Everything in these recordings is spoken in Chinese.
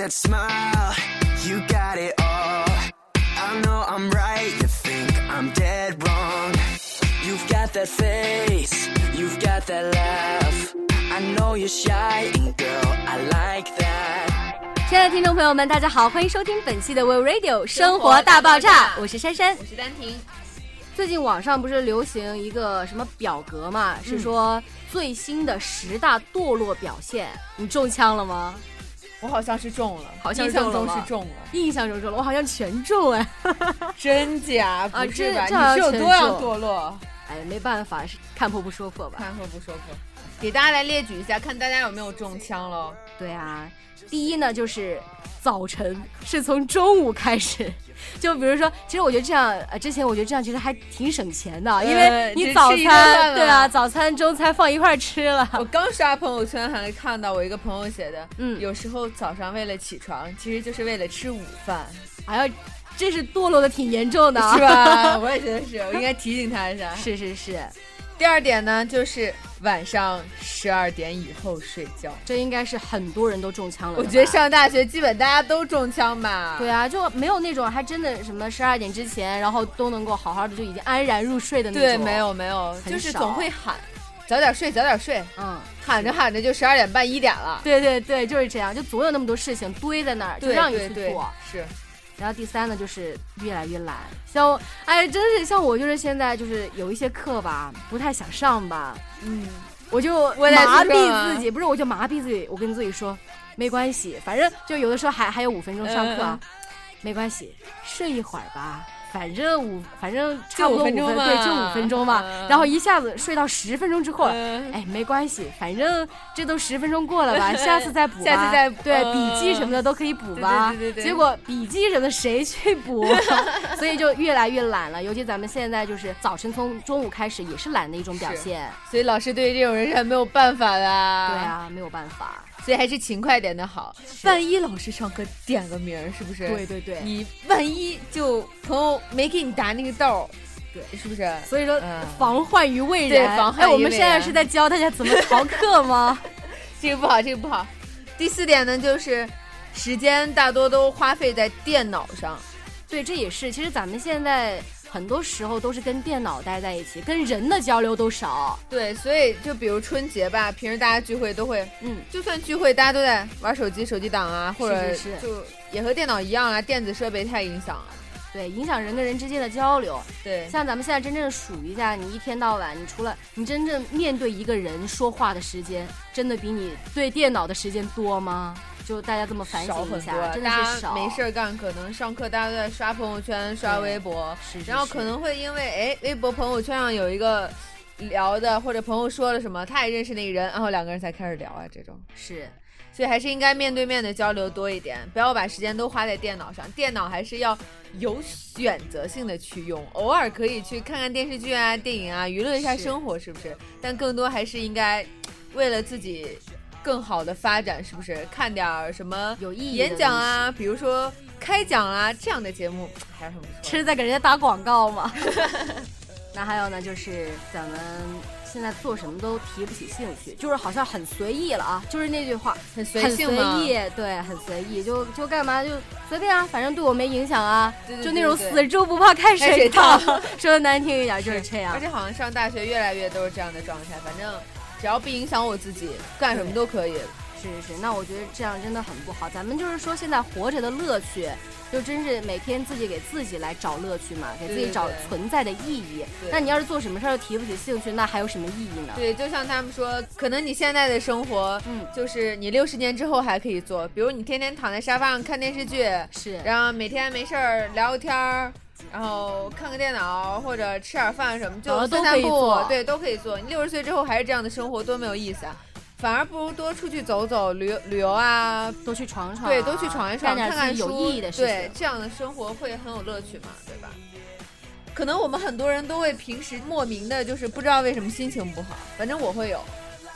that smile, you got it all. I know I'm right, you think I'm dead wrong. You've got that face, you've got that laugh. I know you're shy, and girl, I like that. 亲爱的听众朋友们，大家好，欢迎收听本期的 We Radio 生活大爆炸，我是珊珊。我是丹婷。最近网上不是流行一个什么表格嘛，是说最新的十大堕落表现，你中枪了吗？我好像是中了，好像印象中是中了印象中中了，我好像全中哎。真假不是吧？这这好像你是有多样堕落？哎，没办法，是看破不说破吧。看破不说破，给大家来列举一下，看大家有没有中枪喽。对啊，第一呢就是早晨是从中午开始，就比如说，其实我觉得这样，呃，之前我觉得这样其实还挺省钱的，因为呃你早餐，对啊，早餐、中餐放一块儿吃了。我刚刷朋友圈还看到我一个朋友写的，嗯有时候早上为了起床，其实就是为了吃午饭，哎呀，这是堕落的挺严重的啊，是吧？我也觉得是，我应该提醒他一下。是是是，第二点呢，就是晚上十二点以后睡觉。这应该是很多人都中枪了。我觉得上大学基本大家都中枪吧。对啊，就没有那种还真的什么十二点之前，然后都能够好好的就已经安然入睡的那种。对，没，有没有，就是总会喊，早点睡，早点睡，嗯，喊着喊着就十二点半一点了，对对对，就是这样，就总有那么多事情堆在那儿，就让你去做。，是然后第三呢，就是越来越懒。像我，哎，真是像我，就是现在就是有一些课吧，不太想上吧，嗯，我就麻痹自己，不是，我就麻痹自己，我跟自己说，没关系，反正就有的时候还还有五分钟上课啊，没关系，睡一会儿吧。反正五，反正差不多五分钟对，就五分钟嘛。嗯然后一下子睡到十分钟之后，嗯哎，没关系，反正这都十分钟过了吧，下次再补吧。下次再补对嗯笔记什么的都可以补吧。对对对对对结果笔记什么的谁去补？所以就越来越懒了。尤其咱们现在就是早晨从中午开始也是懒的一种表现。所以老师对于这种人是很没有办法的。对，啊，没有办法。所以还是勤快点的好。万一老师上课点个名儿，是不是？对对对，你万一就朋友没给你答那个豆儿，对是不是？所以说嗯防患于未对然。防患哎，我于未然们现在是在教大家怎么逃课吗？这个不好，这个不好。第四点呢，就是时间大多都花费在电脑上。对，这也是。其实咱们现在很多时候都是跟电脑待在一起，跟人的交流都少。对，所以就比如春节吧，平时大家聚会都会，嗯，就算聚会，大家都在玩手机、手机党啊，或者是就也和电脑一样啊，电子设备太影响了。对，影响人跟人之间的交流。对，像咱们现在真正数一下，你一天到晚，你除了你真正面对一个人说话的时间，真的比你对电脑的时间多吗？就大家这么反省一下，少很多，真的大是少。家没事儿干，可能上课大家都在刷朋友圈、刷微博，是，是然后可能会因为哎，微博朋友圈上有一个聊的，或者朋友说了什么，他也认识那个人，然后两个人才开始聊啊，这种。是所以还是应该面对面的交流多一点，不要把时间都花在电脑上。电脑还是要有选择性的去用，偶尔可以去看看电视剧啊、电影啊，娱乐一下生活，是不是？但更多还是应该为了自己更好的发展，是不是？看点儿什么有意义的演讲啊，比如说开讲啊这样的节目，还是很不错的。这是在给人家打广告吗？那还有呢，就是咱们现在做什么都提不起兴趣，就是好像很随意了啊，就是那句话，很随很随意，对，很随意，就就干嘛就随便啊，反正对我没影响啊，对对就那种死猪不怕开开水烫，说的难听一点就是这样而。且好像上大学越来越都是这样的状态，反正只要不影响我自己，干什么都可以。是是是，那我觉得这样真的很不好。咱们就是说，现在活着的乐趣，就真是每天自己给自己来找乐趣嘛，给自己找存在的意义。对那你要是做什么事儿提不起兴趣，那还有什么意义呢？对，就像他们说，可能你现在的生活，嗯就是你六十年之后还可以做，比如你天天躺在沙发上看电视剧，是，然后每天没事儿聊个天儿，然后看个电脑或者吃点饭什么，就散散步，对，都可以做。你六十岁之后还是这样的生活，多没有意思啊！反而不如多出去走走，旅游旅游啊，多去闯闯啊，对，多去闯一闯，看看有意义的事对情，。这样的生活会很有乐趣嘛，对吧？可能我们很多人都会平时莫名的，就是不知道为什么心情不好，反正我会有。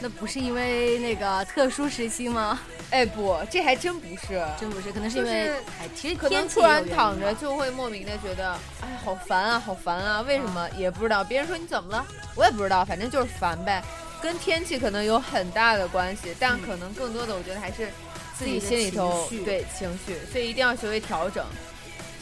那不是因为那个特殊时期吗？哎，不，这还真不是，真不是，可能是因为就是哎，其实可能突然躺着就会莫名的觉得，哎，好烦啊，好烦啊，为什么也不知道。别人说你怎么了，我也不知道，反正就是烦呗。跟天气可能有很大的关系，但嗯可能更多的我觉得还是自己心里头情对情绪，所以一定要学会调整。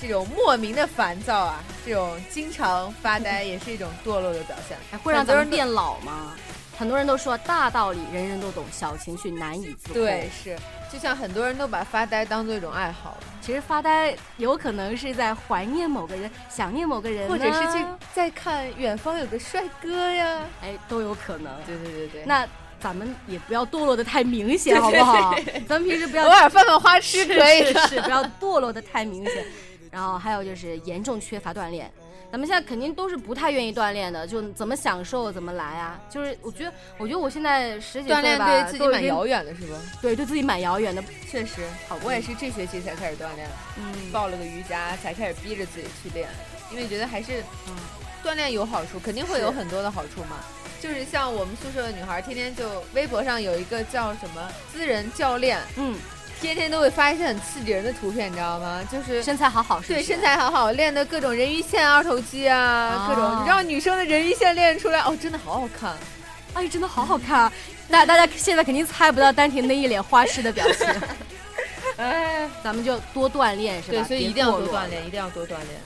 这种莫名的烦躁啊，这种经常发呆，也是一种堕落的表现。还会让咱们变老吗？很多人都说大道理人人都懂，小情绪难以自控。对，，是，就像很多人都把发呆当做一种爱好，其实发呆有可能是在怀念某个人，想念某个人呢，或者是去在看远方有个帅哥呀。哎都有可能。对对对对，那咱们也不要堕落的太明显，好不好？咱们平时不要偶尔犯犯花痴可以的。是是，不要堕落的太明显。然后还有就是严重缺乏锻炼，咱们现在肯定都是不太愿意锻炼的，就怎么享受怎么来啊。就是我觉得，我觉得我现在十几锻炼岁吧，对自己蛮遥远的，是吧？对对自己蛮遥远的。确实，好我也是这学期才开始锻炼，嗯，报了个瑜伽，才开始逼着自己去练，因为觉得还是嗯锻炼有好处，肯定会有很多的好处嘛。就是像我们宿舍的女孩，天天就微博上有一个叫什么私人教练，嗯，天天都会发一些很刺激人的图片，你知道吗？就是身材好好是是对身材好好，练的各种人鱼线、二头肌啊，各种哦你知道女生的人鱼线练出来，哦，真的好好看。哎，真的好好看啊！那大家现在肯定猜不到丹婷那一脸花痴的表情。哎，咱们就多锻炼是吧？对，所以一定要多锻。炼，一定要多锻炼。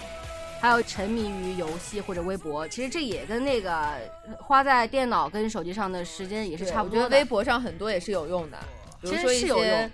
还有沉迷于游戏或者微博，其实这也跟那个花在电脑跟手机上的时间也是差不多的。我觉得微博上很多也是有用的，比如其实说一些是有用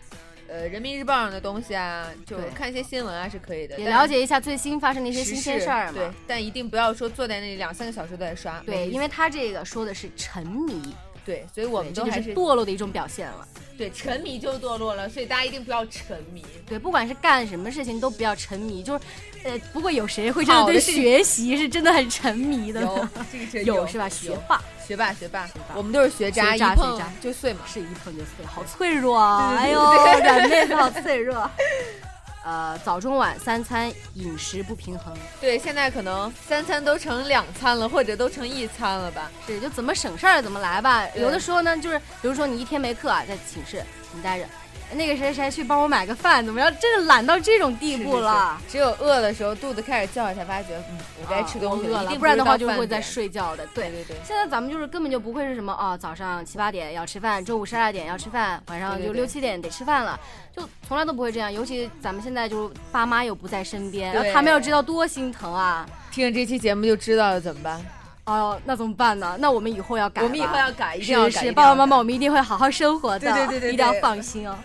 呃人民日报上的东西啊，就看一些新闻啊是可以的，也了解一下最新发生的一些新鲜事事儿嘛。对，但一定不要说坐在那里两三个小时都在刷。对，因为他这个说的是沉迷，对，所以我们都还是堕落的一种表现了。对沉迷就堕落了，所以大家一定不要沉迷。对，不管是干什么事情都不要沉迷，就是，呃，不过有谁会这样对学习是真的很沉迷的有？这个是有是吧？学霸学霸学霸学霸我们都是学渣，学渣一碰学渣就碎嘛。是一碰就碎，好脆弱啊！哎呦，软妹子好脆弱。呃，早中晚三餐饮食不平衡，对，现在可能三餐都成两餐了，或者都成一餐了吧？是就怎么省事儿怎么来吧。有的时候呢，就是比如说你一天没课啊，在寝室你待着，那个谁谁去帮我买个饭，怎么样？真是懒到这种地步了。是是是只有饿的时候，肚子开始叫，才发觉，嗯，我该吃东西啊饿了，不然的话就会在。睡觉的。对对，对对，现在咱们就是根本就不会是什么哦，早上七八点要吃饭，中午十二点要吃饭，晚上就六七点得吃饭了，就从来都不会这样。尤其咱们现在就是爸妈又不在身边，然后他们要知道多心疼啊！听了这期节目就知道了怎么办。哦，那怎么办呢？那我们以后要改，我们以后要改，一定要改。是是，爸爸妈妈，我们一定会好好生活的，对对对对一定要放心哦。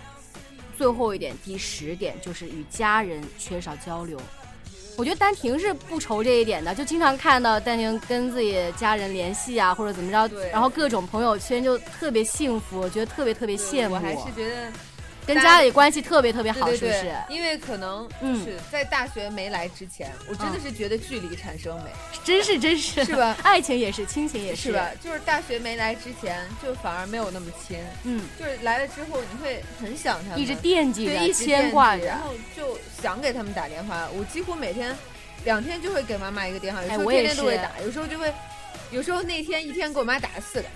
最后一点，第十点就是与家人缺少交流。我觉得丹婷是不愁这一点的，就经常看到丹婷跟自己家人联系啊，或者怎么着，然后各种朋友圈就特别幸福，我觉得特别特别羡慕。我还是觉得跟家里关系特别特别好，对对对是不是？因为可能就是在大学没来之前，我真的是觉得距离产生美，真是真是，是吧？爱情也是，亲情也是吧？？就是大学没来之前，就反而没有那么亲，嗯，就是来了之后，你会很想他们，一直惦记，着，一直牵挂着就想给他们打电话。我几乎每天两天就会给妈妈一个电话，有时候天天都会打，有时候就会，有时候那天一天给我妈打了四个。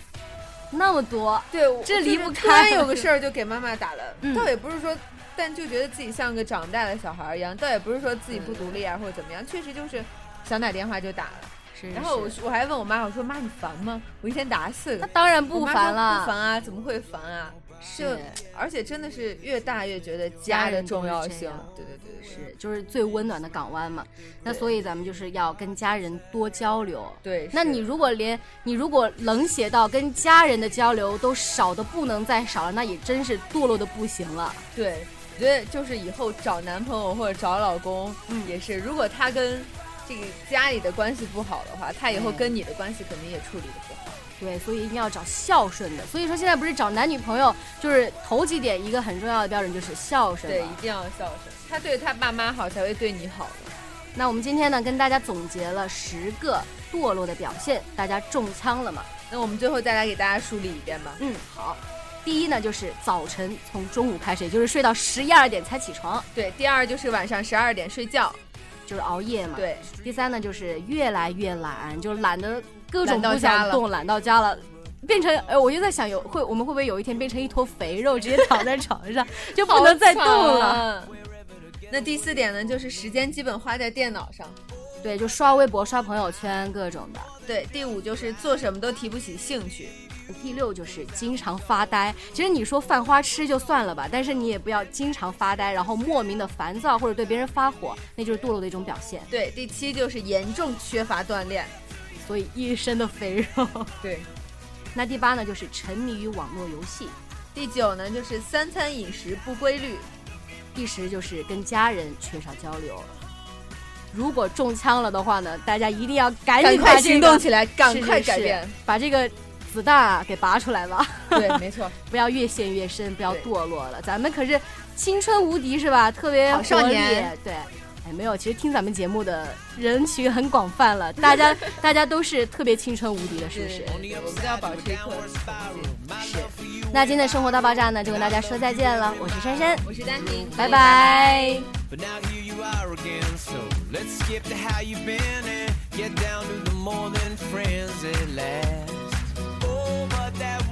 那么多，对，我这离不就是突然开有个事儿就给妈妈打了，嗯倒也不是说，但就觉得自己像个长大的小孩儿一样，倒也不是说自己不独立啊或者怎么样，确实就是想打电话就打了。是然后我我还问我妈，我说妈你烦吗？我一天打四个。那当然不烦了，不烦啊，怎么会烦啊？就是而且真的是越大越觉得家的重要性。对对对对，是，就是最温暖的港湾嘛。那所以咱们就是要跟家人多交流。对。那你如果连你如果冷血到跟家人的交流都少的不能再少了，那也真是堕落的不行了。对，我觉得就是以后找男朋友或者找老公，嗯也是，如果他跟这个家里的关系不好的话，他以后嗯跟你的关系肯定也处理的不好。对，所以一定要找孝顺的。所以说现在不是找男女朋友，就是头几点一个很重要的标准就是孝顺对，一定要孝顺，他对他爸妈好才会对你好的。那我们今天呢，跟大家总结了十个堕落的表现，大家中枪了吗？那我们最后再来给大家梳理一遍吧。嗯，好。第一呢，就是早晨从中午开始，也就是睡到十一二点才起床，对，第二就是晚上十二点睡觉。就是熬夜嘛。。对，第三呢，就是越来越懒，就是懒得各种不想动，懒到家了。变成，哎，我就在想，有会我们会不会有一天变成一坨肥肉，直接躺在床上，就不能再动了？了。那第四点呢，就是时间基本花在电脑上。对，就刷微博、刷朋友圈各种的。对，第五就是做什么都提不起兴趣。第六就是经常发呆。其实你说犯花痴就算了吧，但是你也不要经常发呆，然后莫名的烦躁或者对别人发火，那就是堕落的一种表现。对，第七就是严重缺乏锻炼，所以一身的肥肉。对，那第八呢，就是沉迷于网络游戏。第九呢，就是三餐饮食不规律。第十就是跟家人缺少交流。如果中枪了的话呢，大家一定要赶紧快行动起来，赶快改变，把这个子弹啊给拔出来了。对，没错，不要越陷越深，不要堕落了。咱们可是青春无敌是吧？特别好少年，对。哎，没有，其实听咱们节目的人群很广泛了，大家 大家都是特别青春无敌的，是不是？我们都要保持一颗是。那今天的生活大爆炸呢，就跟大家说再见了。我是珊珊，我是丹婷，拜拜。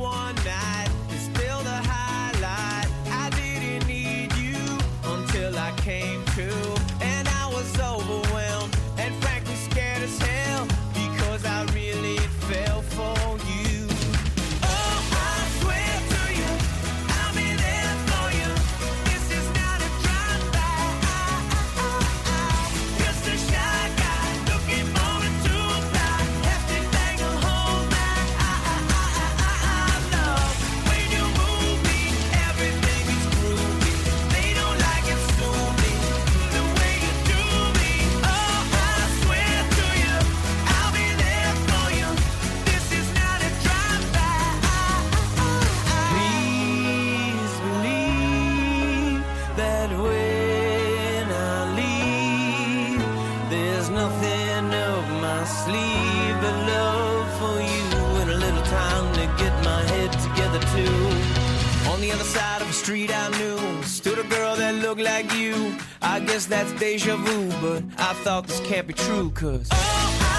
one. Like you. I guess that's deja vu, but I thought this can't be true, cause. Oh,